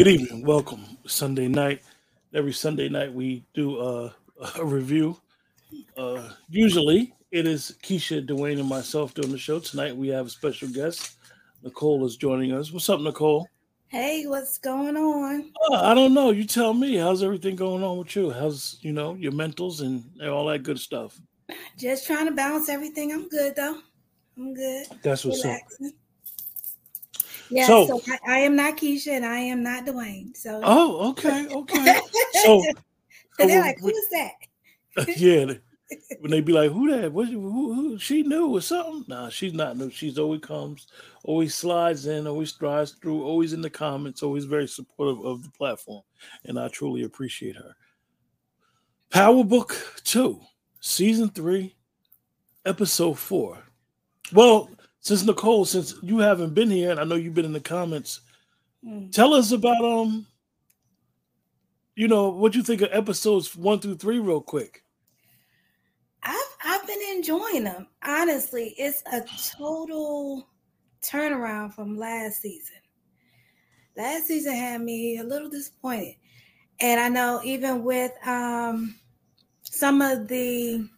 Good evening. Welcome. Sunday night. Every Sunday night we do uh, a review. Uh, usually it is Keisha, Dwayne, and myself doing the show. Tonight we have a special guest. Nicole is joining us. What's up, Nicole? Hey, what's going on? Uh, I don't know. You tell me. How's everything going on with you? How's you know your mentals and all that good stuff? Just trying to balance everything. I'm good though. I'm good. That's what's Relaxing. up. Yeah, so, so I, I, am not Keisha and I am not Dwayne. So oh, okay, okay. so, so they're like, who's that? yeah, when they be like, "Who that? What? Who, who, She knew or something?" Nah, she's not new. She's always comes, always slides in, always drives through, always in the comments, always very supportive of the platform, and I truly appreciate her. Power Book Two, Season Three, Episode Four. Well, since Nicole, since you haven't been here, and I know you've been in the comments, mm. tell us about um, you know, what you think of episodes one through three, real quick. I've I've been enjoying them. Honestly, it's a total turnaround from last season. Last season had me a little disappointed. And I know even with um some of the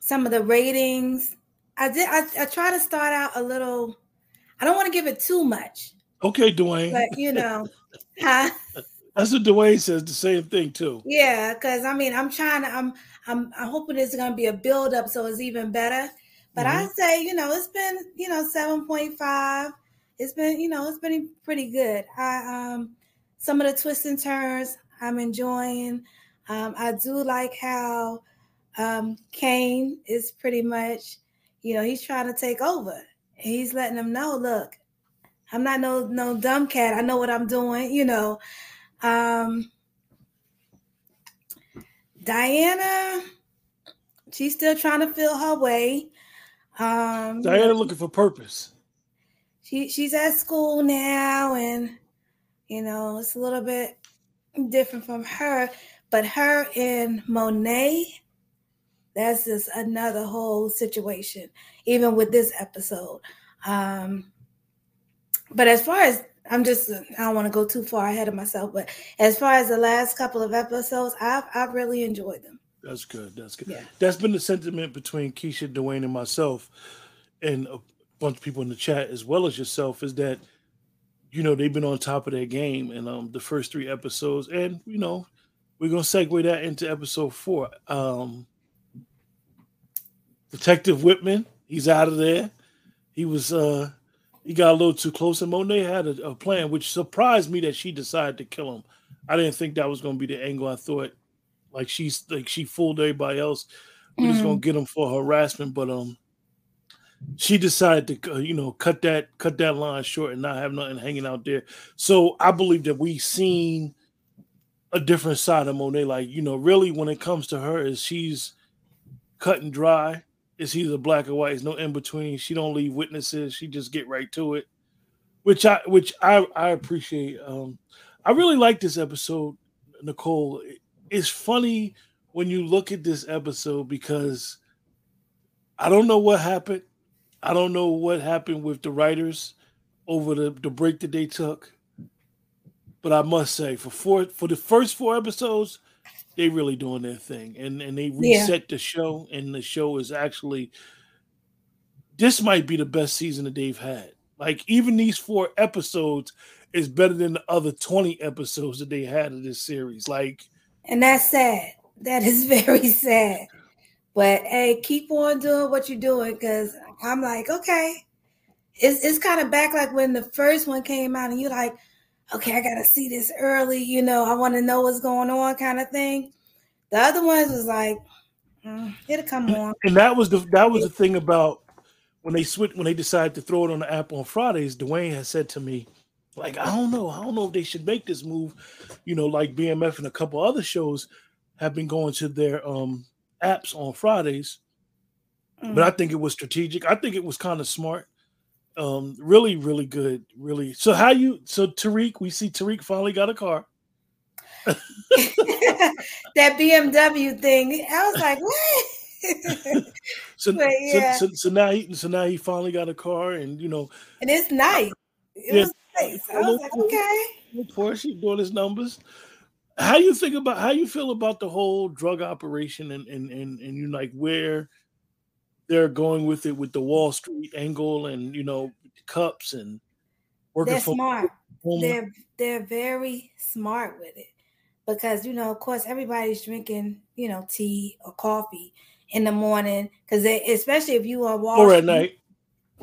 some of the ratings, I did I, I try to start out a little I don't want to give it too much. Okay, Dwayne. But you know, huh? That's what Dwayne says. The same thing too. Yeah, because I mean, I'm trying to. I'm. I'm. I'm hoping it's going to be a build up, so it's even better. But mm-hmm. I say, you know, it's been, you know, seven point five. It's been, you know, it's been pretty good. I um, some of the twists and turns I'm enjoying. Um, I do like how um Cane is pretty much, you know, he's trying to take over. He's letting them know, look, I'm not no no dumb cat. I know what I'm doing, you know. Um, Diana, she's still trying to feel her way. Um, Diana looking for purpose. She she's at school now, and you know it's a little bit different from her. But her and Monet, that's just another whole situation. Even with this episode. Um, but as far as I'm just I don't want to go too far ahead of myself, but as far as the last couple of episodes, I've I've really enjoyed them. That's good. That's good. Yeah. That's been the sentiment between Keisha, Dwayne, and myself, and a bunch of people in the chat as well as yourself, is that you know they've been on top of their game in um the first three episodes, and you know we're gonna segue that into episode four. Um Detective Whitman, he's out of there. He was uh he got a little too close, and Monet had a, a, plan, which surprised me that she decided to kill him. I didn't think that was going to be the angle. I thought like she's like she fooled everybody else. We're mm-hmm. just going to get him for harassment, but um, she decided to uh, you know cut that cut that line short and not have nothing hanging out there. So I believe that we seen a different side of Monet. Like you know, really when it comes to her, is she's cut and dry it's either black or white. It's no in between. She don't leave witnesses. She just get right to it, which I which I I appreciate. Um, I really like this episode, Nicole. It's funny when you look at this episode because I don't know what happened. I don't know what happened with the writers over the, the break that they took. But I must say, for four for the first four episodes, they really doing their thing and and they reset yeah. the show and the show is actually this might be the best season that they've had. Like even these four episodes is better than the other 20 episodes that they had of this series like and that's sad. That is very sad. But hey keep on doing what you're doing because i'm like okay. It's, it's kind of back like when the first one came out and you're like okay, I gotta see this early, you know, I want to know what's going on, kind of thing. The other ones was like, mm, it'll come on. And that was the that was the thing about when they switched when they decided to throw it on the app on Fridays. Dwayne has said to me, like, I don't know, I don't know if they should make this move, you know, like BMF and a couple other shows have been going to their um apps on Fridays. Mm. But I think it was strategic. I think it was kind of smart um, really, really good. Really. So how you? So Tariq, we see Tariq finally got a car. that BMW thing. I was like, what? so, yeah. so, so, so, now he so now he finally got a car, and you know, and it's nice. It yeah, was I was like, okay. Poor she doing his numbers. How you think about how you feel about the whole drug operation and and and, and you like where they're going with it with the Wall mm-hmm. Street angle and you know cups and working they're smart. Home. They're they're very smart with it because you know, of course, everybody's drinking you know tea or coffee in the morning because especially if you are Wall or at night.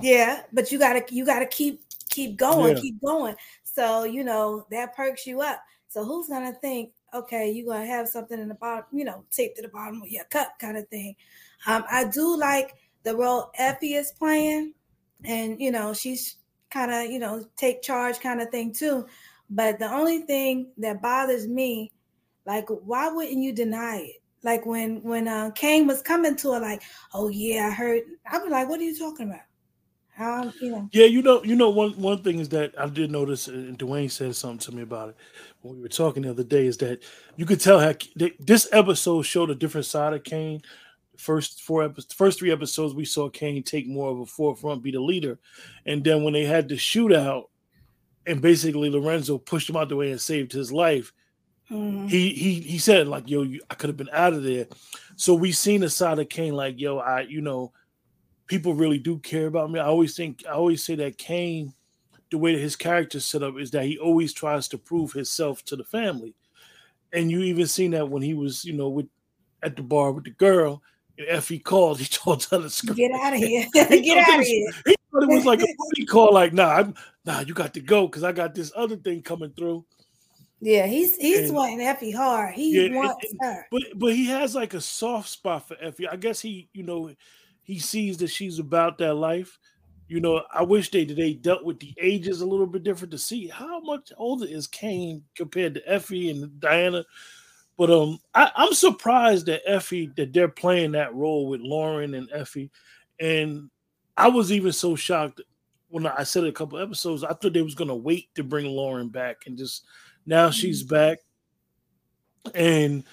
Yeah, but you gotta you gotta keep keep going, yeah. keep going. So you know that perks you up. So who's gonna think, okay, you're gonna have something in the bottom, you know, taped to the bottom of your cup, kind of thing. Um, I do like the role Effie is playing, and you know, she's kind of, you know, take charge kind of thing too. But the only thing that bothers me, like, why wouldn't you deny it? Like when when uh, Cane was coming to her, like, oh yeah, I heard. I'd be like, what are you talking about? Um, you know. Yeah, you know, you know, one one thing is that I did notice, and Dwayne said something to me about it when we were talking the other day. Is that you could tell how this episode showed a different side of Cane. First four episodes, first three episodes, we saw Cane take more of a forefront, be the leader, and then when they had the shootout, and basically Lorenzo pushed him out the way and saved his life. Mm-hmm. He he he said like, "Yo, you, I could have been out of there." So we seen a side of Cane like, "Yo, I you know." people really do care about me. I always think I always say that Cane, the way that his character set up is that he always tries to prove himself to the family. And you even seen that when he was, you know, with at the bar with the girl, and Effie called, he told her to scream. Get out of here. Get out of here. He thought it was like a booty call, like, nah, I'm nah, you got to go because I got this other thing coming through. Yeah, he's he's and, wanting Effie hard. He yeah, wants and, her. But but he has like a soft spot for Effie. I guess he, you know, he sees that she's about that life. You know, I wish they they dealt with the ages a little bit different to see how much older is Cane compared to Effie and Diana. But um, I, I'm surprised that Effie that they're playing that role with Lauren and Effie, and I was even so shocked when I said a couple episodes. I thought they was gonna wait to bring Lauren back, and just now she's mm-hmm. back, and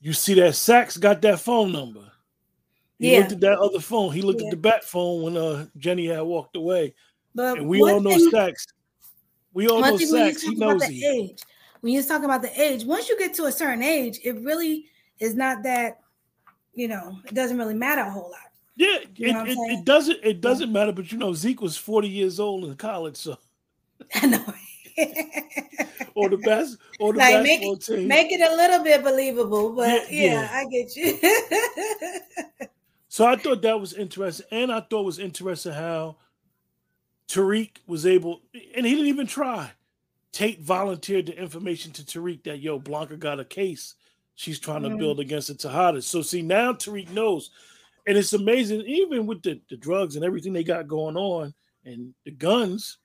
you see that Saxe got that phone number. He yeah. looked at that other phone. He looked yeah. at the bat phone when uh, Jenny had walked away. But and we all know thing. We all know Saxe. He knows he. age. When you're talking about the age, once you get to a certain age, it really is not that, you know, it doesn't really matter a whole lot. Yeah, you know it, it, it, doesn't it doesn't yeah. matter, but you know, Zeke was 40 years old in college, so I know. or the best or the like make it, team. Make it a little bit believable, but yeah, yeah. I get you. So I thought that was interesting, and I thought it was interesting how Tariq was able, and he didn't even try. Tate volunteered the information to Tariq that yo Blanca got a case she's trying mm-hmm. to build against the Tejadas. So see now Tariq knows, and it's amazing even with the, the drugs and everything they got going on and the guns.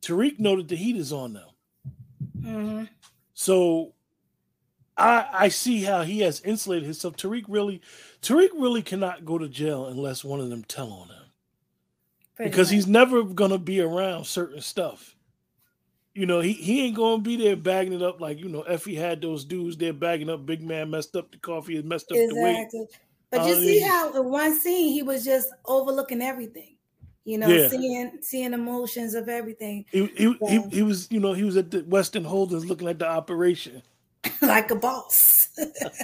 Tariq know that the heat is on now. Mm-hmm. So I I see how he has insulated himself. Tariq really, Tariq really cannot go to jail unless one of them tell on him, Pretty because he's never gonna be around certain stuff. You know, he, he ain't gonna be there bagging it up like you know. Effie had those dudes there bagging up. Big man messed up the coffee and messed up exactly. the weight. But you see how in one scene he was just overlooking everything. You know, yeah. seeing seeing emotions of everything. He he, so, he he was you know he was at the Weston Holdings looking at the operation. like a boss.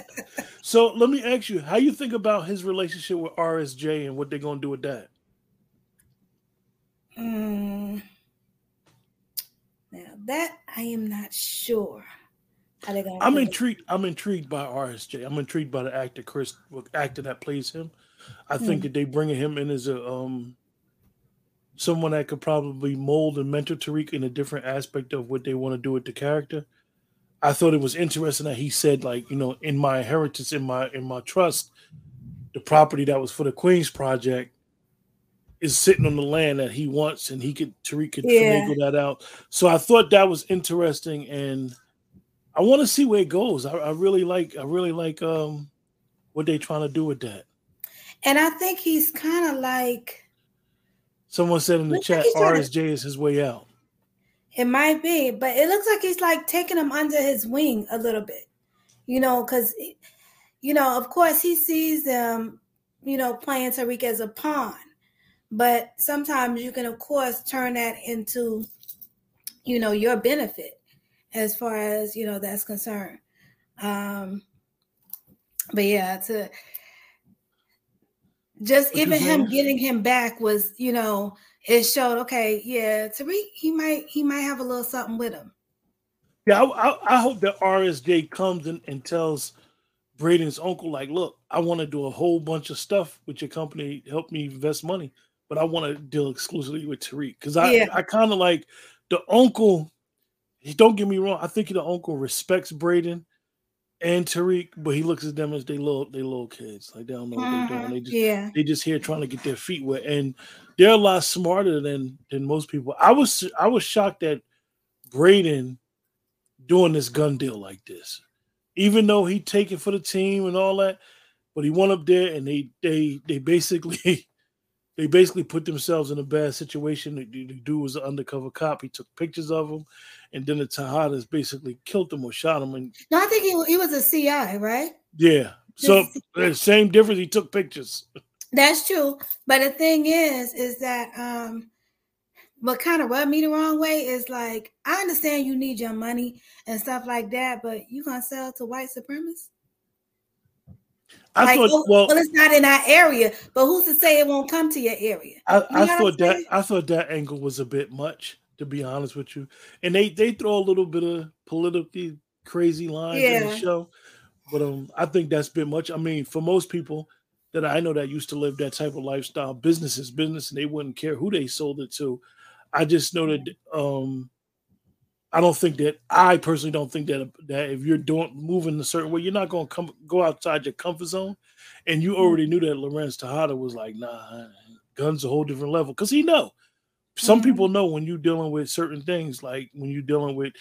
so let me ask you, how you think about his relationship with RSJ and what they're gonna do with that? Mm, now that I am not sure. How they gonna I'm intrigued. It. I'm intrigued by RSJ. I'm intrigued by the actor Chris, actor that plays him. I mm. think that they bringing him in as a um someone that could probably mold and mentor Tariq in a different aspect of what they want to do with the character. I thought it was interesting that he said, like, you know, in my inheritance, in my in my trust, the property that was for the Queens project is sitting on the land that he wants, and he could Tariq could yeah. finagle that out. So I thought that was interesting, and I want to see where it goes. I, I, really like, I really like um what they trying to do with that. And I think he's kind of like someone said in the chat, RSJ to... is his way out. It might be, but it looks like he's like taking him under his wing a little bit, you know, because, you know, of course he sees them, you know, playing Tariq as a pawn, but sometimes you can, of course, turn that into, you know, your benefit as far as you know that's concerned. Um, but yeah, to just what even him getting him back was, you know, it showed okay, yeah, Tariq, he might he might have a little something with him. Yeah, I, I, I hope that RSJ comes in and tells Brayden's uncle, like, look, I want to do a whole bunch of stuff with your company, help me invest money, but I want to deal exclusively with Tariq because I, yeah. I kind of like the uncle. Don't get me wrong, I think the uncle respects Brayden and Tariq, but he looks at them as they little they little kids. Like they don't know what they're doing. Mm-hmm. They just yeah. they just here trying to get their feet wet. And they're a lot smarter than than most people. I was I was shocked that Brayden doing this gun deal like this. Even though he take it for the team and all that, but he went up there and they they they basically they basically put themselves in a bad situation. The, the dude was an undercover cop. He took pictures of him, and then the Tejadas basically killed him or shot him. And no, I think he, he was a CI, right? Yeah. So the same difference. He took pictures. That's true. But the thing is, is that um what kind of rubbed me the wrong way is like I understand you need your money and stuff like that, but you gonna sell to white supremacists? I like, thought, oh, well, well, it's not in our area, but who's to say it won't come to your area? I, I thought that I thought that angle was a bit much, to be honest with you. And they they throw a little bit of politically crazy lines yeah. in the show, but um, I think that's been much. I mean, for most people that I know that used to live that type of lifestyle, business is business, and they wouldn't care who they sold it to. I just know that um, I don't think that I personally don't think that that if you're doing moving a certain way, you're not going to come go outside your comfort zone. And you mm-hmm. already knew that Lorenz Tejada was like, nah, guns a whole different level because he know. Some mm-hmm. people know when you're dealing with certain things, like when you're dealing with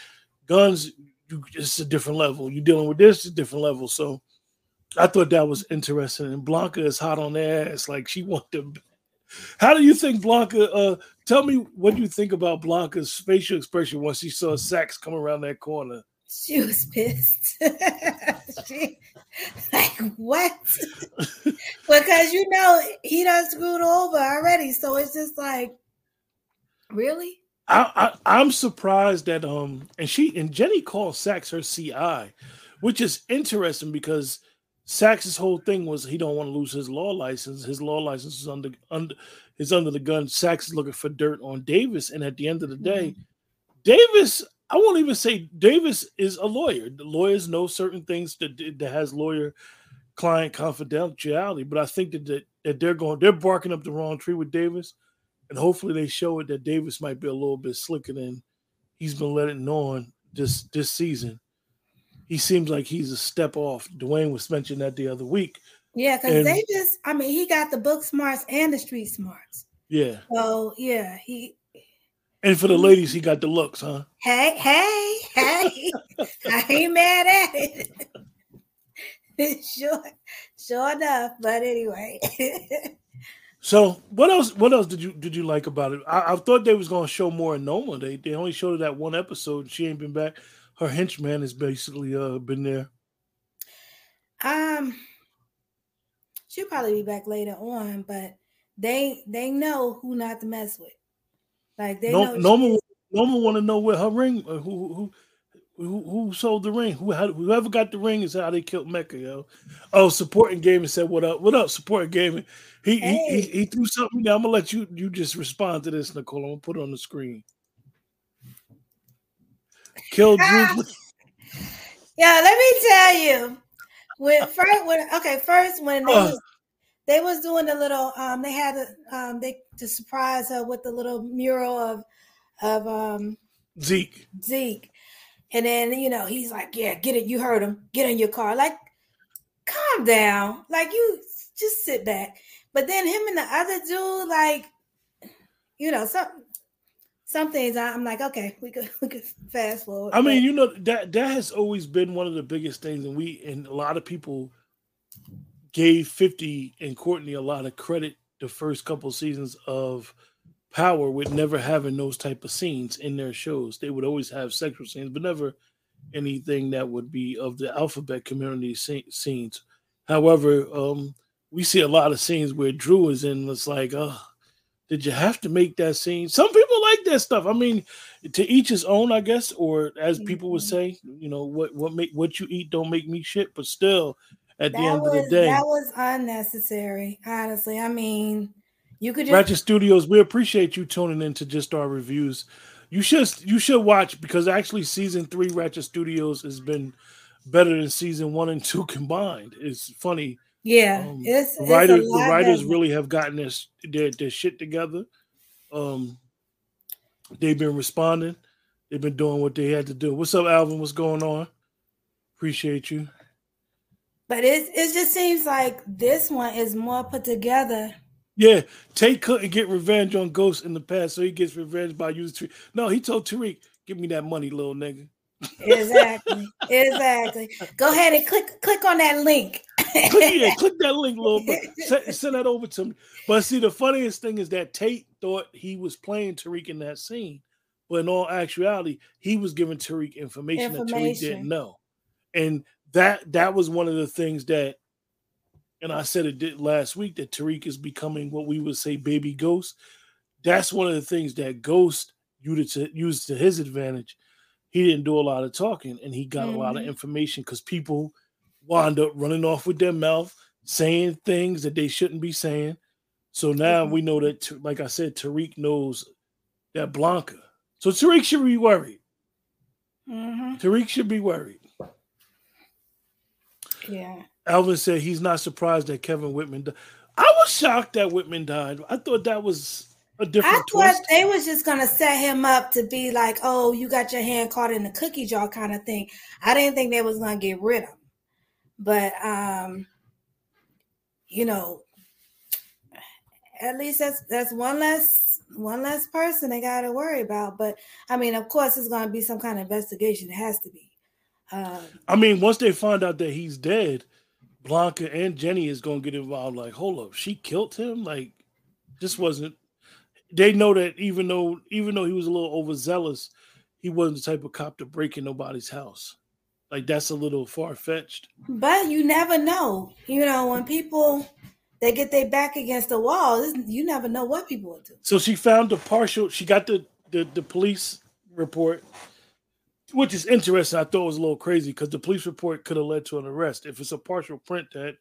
guns, you it's a different level. You're dealing with this, a different level. So I thought that was interesting. And Blanca is hot on their ass, like she want to how do you think Blanca? Uh, tell me what you think about Blanca's facial expression once she saw Saxe come around that corner. She was pissed. she, like what? because you know he done screwed over already, so it's just like, really. I, I am surprised that um and she and Jenny calls Saxe her CI, which is interesting because Saxe's whole thing was he don't want to lose his law license. His law license is under under is under the gun. Saxe is looking for dirt on Davis, and at the end of the day, mm-hmm. Davis. I won't even say Davis is a lawyer. The lawyers know certain things that that has lawyer client confidentiality, but I think that, that that they're going they're barking up the wrong tree with Davis, and hopefully they show it that Davis might be a little bit slicker than he's been letting on this this season he seems like he's a step off. Dwayne was mentioning that the other week. Yeah, because they just, I mean, he got the book smarts and the street smarts. Yeah. So yeah, he. And for the ladies, he got the looks, huh? Hey, hey, hey! I ain't mad at it. sure, sure enough. But anyway. so what else? What else did you did you like about it? I, I thought they was gonna show more of Noma. They they only showed that one episode. She ain't been back her henchman has basically uh been there. Um, she'll probably be back later on, but they they know who not to mess with. Like they no, know. Noma want to know where her ring. Uh, who who who who sold the ring? Who had, whoever got the ring is how they killed Mecca, yo. Oh, supporting gaming said, "What up? What up, supporting gaming?" He, hey. he, he he threw something. I'm gonna let you you just respond to this, Nicole. I'm gonna put it on the screen. Kill Dru. yeah, let me tell you. When first, when okay, first when they was, they was doing the little, um, they had a, um, they to surprise her with the little mural of of um Zeke. Zeke, and then you know he's like, "Yeah, get it. You heard him. Get in your car." Like, calm down. Like you just sit back. But then him and the other dude, like, you know, something some things I'm like, okay, we could we could fast forward. I mean, you know that that has always been one of the biggest things, and we and a lot of people gave 50 and Courtney a lot of credit the first couple seasons of Power with never having those type of scenes in their shows. They would always have sexual scenes, but never anything that would be of the alphabet community scenes. However, um, we see a lot of scenes where Dru is in. It's like, oh, did you have to make that scene? Some people like that stuff. I mean, to each his own, I guess, or as people would mm-hmm. say, you know, what what make what you eat don't make me shit. But still, at that the end was, of the day, that was unnecessary. Honestly, I mean, you could just Ratchet Studios. We appreciate you tuning in to just our reviews. You should you should watch because actually season three Ratchet Studios has been better than season one and two combined. It's funny yeah, um, it's, the writers. the writers really have gotten this their, their shit together. Um, they've been responding. They've been doing what they had to do. What's up, Alvin? What's going on? Appreciate you. But it it just seems like this one is more put together. Yeah, Tate couldn't get revenge on Ghost in the past, so he gets revenge by using Tariq. No, he told Tariq, "Give me that money, little nigga." Exactly, exactly. Go ahead and click click on that link click, yeah, click that link little bit. Send, send, that over to me. But see, the funniest thing is that Tate thought he was playing Tariq in that scene, but in all actuality, he was giving Tariq information, information. that Tariq didn't know, and that that was one of the things that, and I said it did last week that Tariq is becoming what we would say baby ghost. That's one of the things that Ghost used to use to his advantage. He didn't do a lot of talking, and he got mm-hmm. a lot of mm-hmm. information because people wound up running off with their mouth, saying things that they shouldn't be saying. So now mm-hmm. we know that, like I said, Tariq knows that Blanca. So Tariq should be worried. Mm-hmm. Tariq should be worried. Yeah. Alvin said he's not surprised that Kevin Whitman died. I was shocked that Whitman died. I thought that was a different I twist. thought they was just gonna set him up to be like, oh, you got your hand caught in the cookie jar kind of thing. I didn't think they was gonna get rid of him. But um, you know, at least that's that's one less one less person they got to worry about. But I mean, of course, it's going to be some kind of investigation. It has to be. Um, I mean, once they find out that he's dead, Blanca and Jenny is going to get involved. Like, hold up, she killed him. Like, this wasn't. They know that even though even though he was a little overzealous, he wasn't the type of cop to break in nobody's house. Like that's a little far fetched. But you never know. You know, when people they get their back against the wall, you never know what people will do. So she found the partial. She got the the, the police report, which is interesting. I thought it was a little crazy because the police report could have led to an arrest if it's a partial print that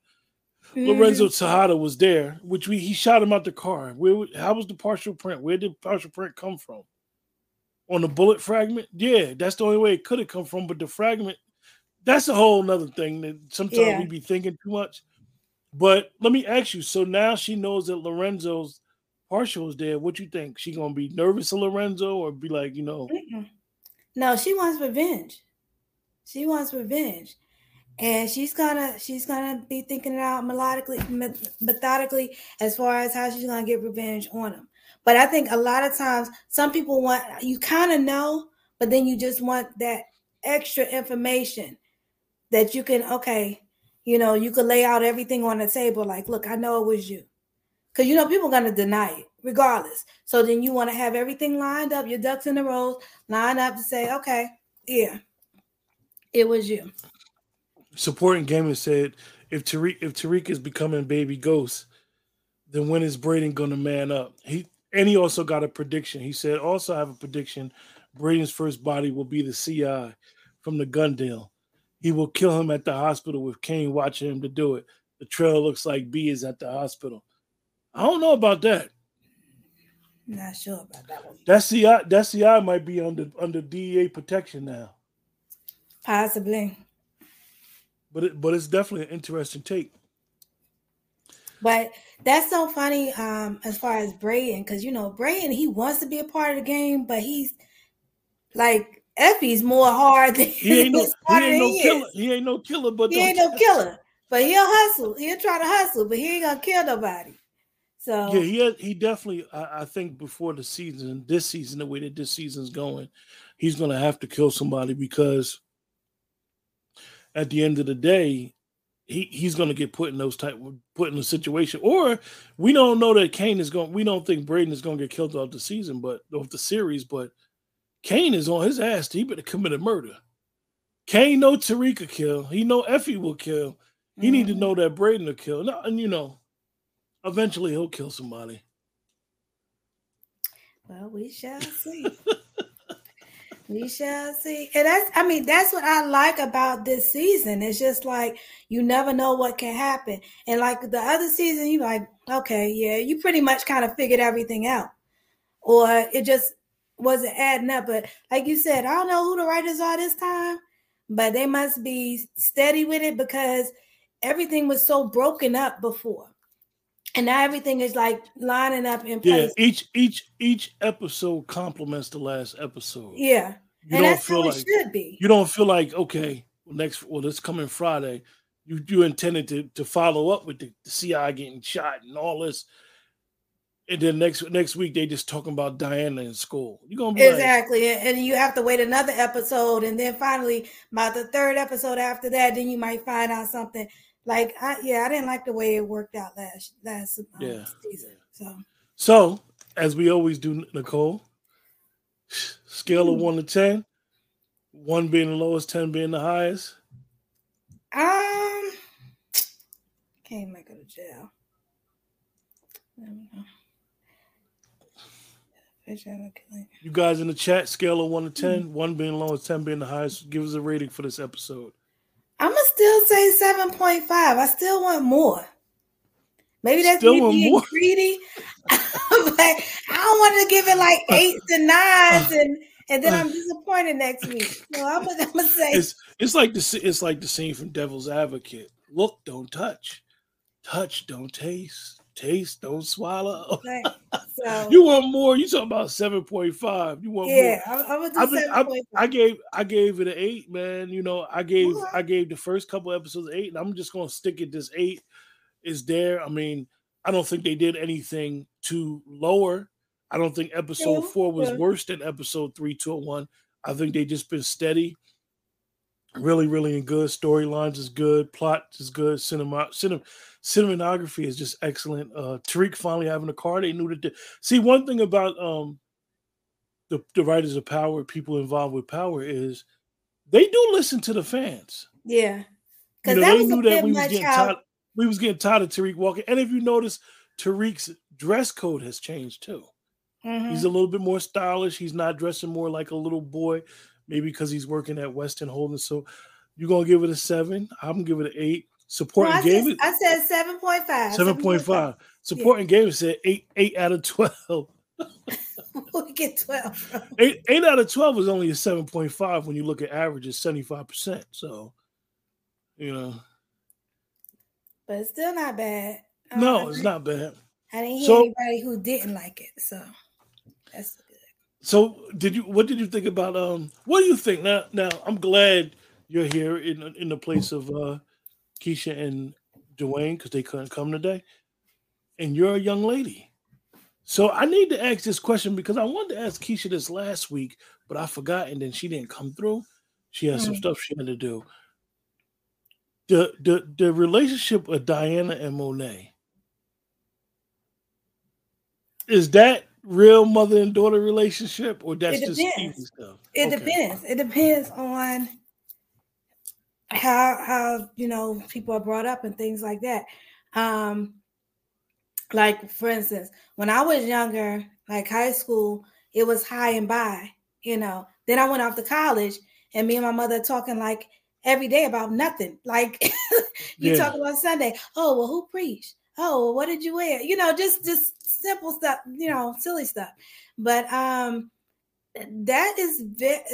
mm-hmm. Lorenzo Tejada was there, which we he shot him out the car. Where how was the partial print? Where did partial print come from? On the bullet fragment? Yeah, that's the only way it could have come from. But the fragment that's a whole nother thing that sometimes yeah. we be thinking too much. But let me ask you. So now she knows that Lorenzo's partial is dead. What you think? She gonna be nervous of Lorenzo or be like, you know? Mm-mm. No, she wants revenge. She wants revenge, and she's gonna she's gonna be thinking it out melodically, methodically as far as how she's gonna get revenge on him. But I think a lot of times some people want you kind of know, but then you just want that extra information that you can okay you know you could lay out everything on the table like look i know it was you. Because you know people are going to deny it regardless. So then you want to have everything lined up your ducks in a row line up to say okay yeah it was you. Supporting gaming said if tariq if tariq is becoming baby ghost then when is brayden going to man up? He and he also got a prediction. He said also I have a prediction. Brayden's first body will be the ci from the gun deal he will kill him at the hospital with Cane watching him to do it. The trail looks like B is at the hospital. I don't know about that. Not sure about that one. That CI, that CI might be under under DEA protection now. Possibly. But it, but it's definitely an interesting take. But that's so funny um, as far as Brayden, because you know Brayden he wants to be a part of the game, but he's like Effie's more hard than he ain't no, he ain't no killer. Is. He ain't no killer, but he ain't no killer. But he'll hustle. He'll try to hustle, but he ain't gonna kill nobody. So yeah, he had, he definitely. I, I, think before the season, this season, the way that this season's going, he's gonna have to kill somebody because at the end of the day, he he's gonna get put in those type put in a situation. Or we don't know that Cane is going. We don't think Brayden is gonna get killed off the season, but off the series, but Cane is on his ass. He better commit a murder. Cane know Tariq kill. He know Effie will kill. He mm-hmm. need to mm-hmm. know that Brayden will kill. No, and you know, eventually he'll kill somebody. Well, we shall see. we shall see. And that's, I mean, that's what I like about this season. It's just like you never know what can happen. And like the other season, you like, okay, yeah, you pretty much kind of figured everything out. Or it just wasn't adding up. But like you said, I don't know who the writers are this time, but they must be steady with it because everything was so broken up before and now everything is like lining up in place. Yeah, each each each episode complements the last episode. Yeah, you and don't feel like should be. You don't feel like okay, well, next well, it's coming Friday. You you intended to to follow up with the, the CI getting shot and all this, and then next next week they just talking about Diana in school. You're gonna be exactly, like, and you have to wait another episode, and then finally, about the third episode after that, then you might find out something like I yeah, I didn't like the way it worked out last last um, yeah. season. So so as we always do, Nicole, scale of hmm. one to ten, one being the lowest, ten being the highest. Um, can't make it to jail. You guys in the chat, scale of one to ten, mm-hmm. one being lowest, ten being the highest. Give us a rating for this episode. I'm gonna still say seven point five. I still want more. Maybe that's still me being more. greedy. but I don't want to give it like eights and nines, and and then I'm disappointed next week. So I'm, I'm gonna say it's it's like the it's like the scene from Devil's Advocate. Look, don't touch. Touch, don't taste taste, don't swallow. Right. So, you want more? You talking about seven point five? You want yeah, more? I, I, I, I, I gave I gave it an eight, man. You know, I gave? I gave the first couple episodes eight, and I'm just gonna stick it. This eight is there. I mean, I don't think they did anything to lower. I don't think episode yeah, four was yeah. worse than episode three, two, and one. I think they just been steady really, really in good. Storylines is good. Plot is good. Cinema, cinema, cinematography is just excellent. Uh, Tariq finally having a car. They knew that. see, one thing about um the the writers of Power, people involved with Power, is they do listen to the fans. Yeah, because you know, they knew that we was getting tired. We was getting tired of Tariq walking, and if you notice, Tariq's dress code has changed too. Mm-hmm. He's a little bit more stylish. He's not dressing more like a little boy maybe because he's working at Weston Holdings. So you're gonna give it a seven. I'm gonna give it an eight. Supporting no, game. I said seven point five. Seven point five. Supporting yeah. game said eight eight out of twelve. we get twelve. Eight eight out of twelve is only a seven point five when you look at averages seventy five percent. So, you know, but it's still not bad. No, um, it's not bad. I didn't hear so, anybody who didn't like it. So that's so did you what did you think about um what do you think now now I'm glad you're here in in the place of uh Keisha and Dwayne because they couldn't come today. And you're a young lady. So I need to ask this question because I wanted to ask Keisha this last week, but I forgot and then she didn't come through. She had mm-hmm. some stuff she had to do. The the the relationship of Diana and Monet. Is that real mother and daughter relationship, or that's just stuff? It okay. depends. It depends on how how you know people are brought up and things like that. Um, like for instance, when I was younger, like high school, it was high and by, you know. Then I went off to college, and me and my mother talking like every day about nothing. Like you yeah. talk about Sunday. Oh well, who preached? Oh, what did you wear? You know, just just simple stuff, you know, silly stuff. But um that is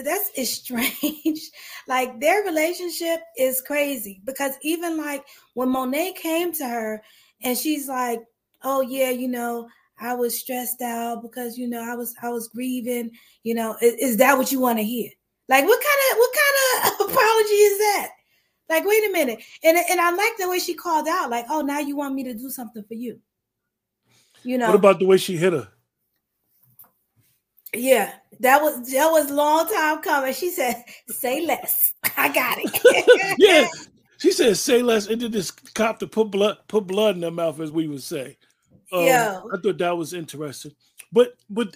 that's is strange. like their relationship is crazy because even like when Monet came to her and she's like, "Oh yeah, you know, I was stressed out because you know I was I was grieving. You know, is, is that what you want to hear? Like what kind of what kind of apology is that? Like wait a minute. And and I like the way she called out, like, oh now you want me to do something for you. You know. What about the way she hit her? Yeah, that was that was a long time coming. She said, "Say less." I got it. yeah, she said, "Say less," and did this cop to put blood put blood in her mouth, as we would say. Um, yeah, I thought that was interesting. But but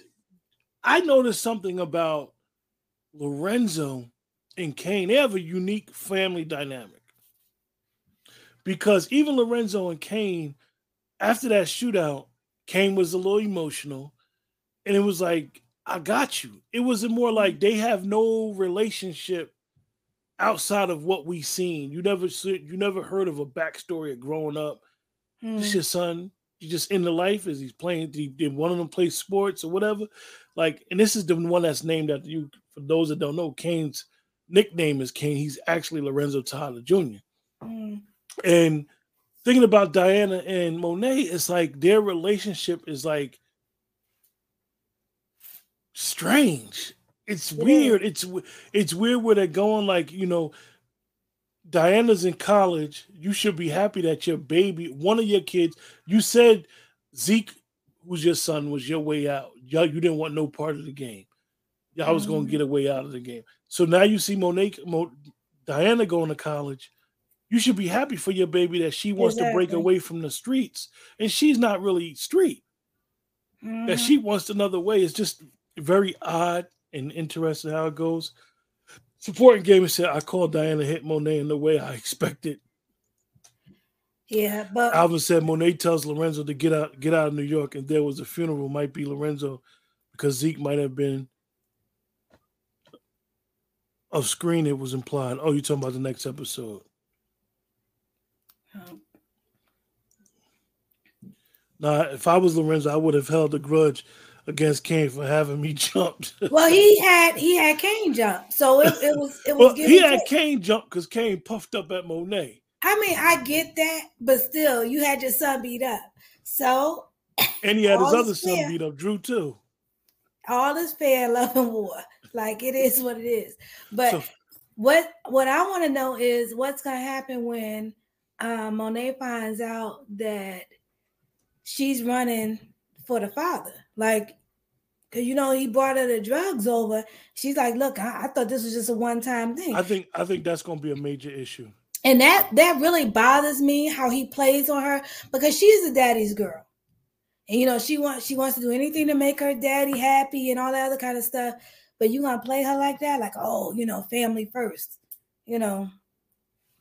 I noticed something about Lorenzo and Cane, They have a unique family dynamic because even Lorenzo and Cane, after that shootout, Cane was a little emotional and it was like, I got you. It was more like they have no relationship outside of what we've seen. You never you never heard of a backstory of growing up. Mm. It's your son. You just in the life as he's playing. Did one of them play sports or whatever? Like, and this is the one that's named after you. For those that don't know, Cane's nickname is Cane. He's actually Lorenzo Tyler Jr. Mm. And thinking about Diana and Monet, it's like their relationship is like strange. It's yeah. weird. It's it's weird where they're going like, you know, Diana's in college. You should be happy that your baby, one of your kids, you said Zeke, who's your son, was your way out. You didn't want no part of the game. Y'all was going to get away out of the game. So now you see Monet, Mo, Diana going to college. You should be happy for your baby that she wants exactly. to break away from the streets, and she's not really street. Mm-hmm. That she wants another way. It's just very odd and interesting how it goes. Supporting Gamer said, I called Diana hit Monet in the way I expected. Yeah, but Alvin said Monet tells Lorenzo to get out, get out of New York, and there was a funeral. Might be Lorenzo because Zeke might have been of screen. It was implied. Oh, you're talking about the next episode. Oh. Now, if I was Lorenzo, I would have held a grudge against Cane for having me jumped. well, he had he had Cane jump, so it, it was it was. well, he had Cane jump because Cane puffed up at Monet. I mean, I get that, but still, you had your son beat up, so. And he had his other son beat up, Dru too. All is fair, love and war. Like it is what it is. But so, what what I want to know is what's gonna happen when um, Monet finds out that she's running for the father. Like Cause you know he brought her the drugs over. She's like, "Look, I, I thought this was just a one time thing." I think I think that's going to be a major issue. And that that really bothers me how he plays on her because she's a daddy's girl, and you know she wants she wants to do anything to make her daddy happy and all that other kind of stuff. But you gonna play her like that, like oh, you know, family first, you know.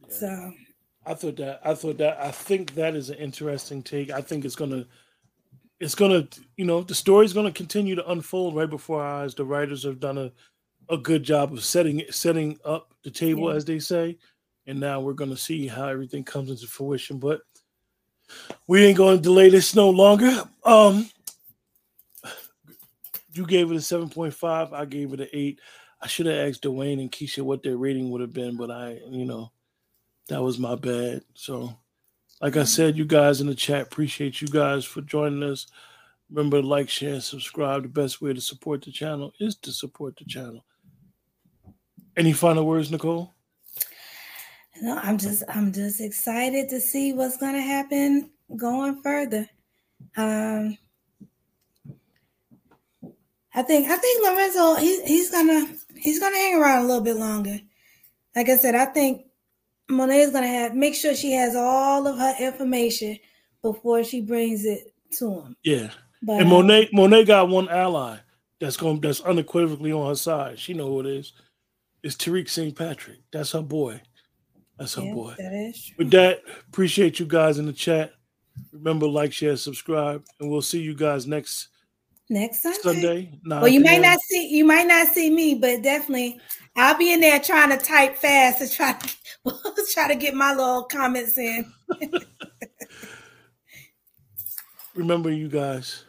Yeah. So I thought that I thought that I think that is an interesting take. I think it's gonna it's gonna you know the story's gonna continue to unfold right before our eyes. The writers have done a, a good job of setting setting up the table, yeah. as they say, and now we're gonna see how everything comes into fruition. But we ain't gonna delay this no longer. Um, you gave it a seven point five. I gave it an eight. I should have asked Dwayne and Keisha what their rating would have been, but I, you know, that was my bad. So like I said, you guys in the chat, appreciate you guys for joining us. Remember to like, share, and subscribe. The best way to support the channel is to support the channel. Any final words, Nicole? No, I'm just I'm just excited to see what's gonna happen going further. Um I think I think Lorenzo he, he's gonna he's gonna hang around a little bit longer. Like I said, I think Monet is gonna have make sure she has all of her information before she brings it to him. Yeah, but, and Monet Monet got one ally that's going that's unequivocally on her side. She know who it is. It's Tariq St. Patrick. That's her boy. That's her boy. That is true. With that, appreciate you guys in the chat. Remember, like, share, subscribe, and we'll see you guys next next Sunday. Sunday. Well, you might not see you might not see me, but definitely I'll be in there trying to type fast to try to try to get my little comments in. Remember, you guys,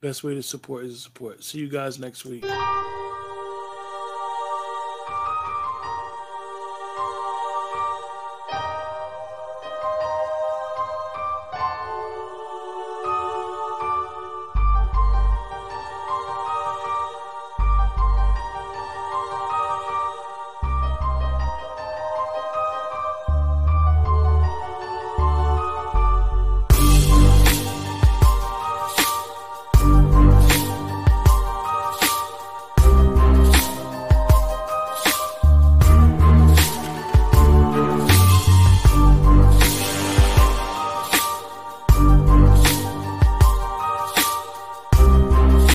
best way to support is to support. See you guys next week.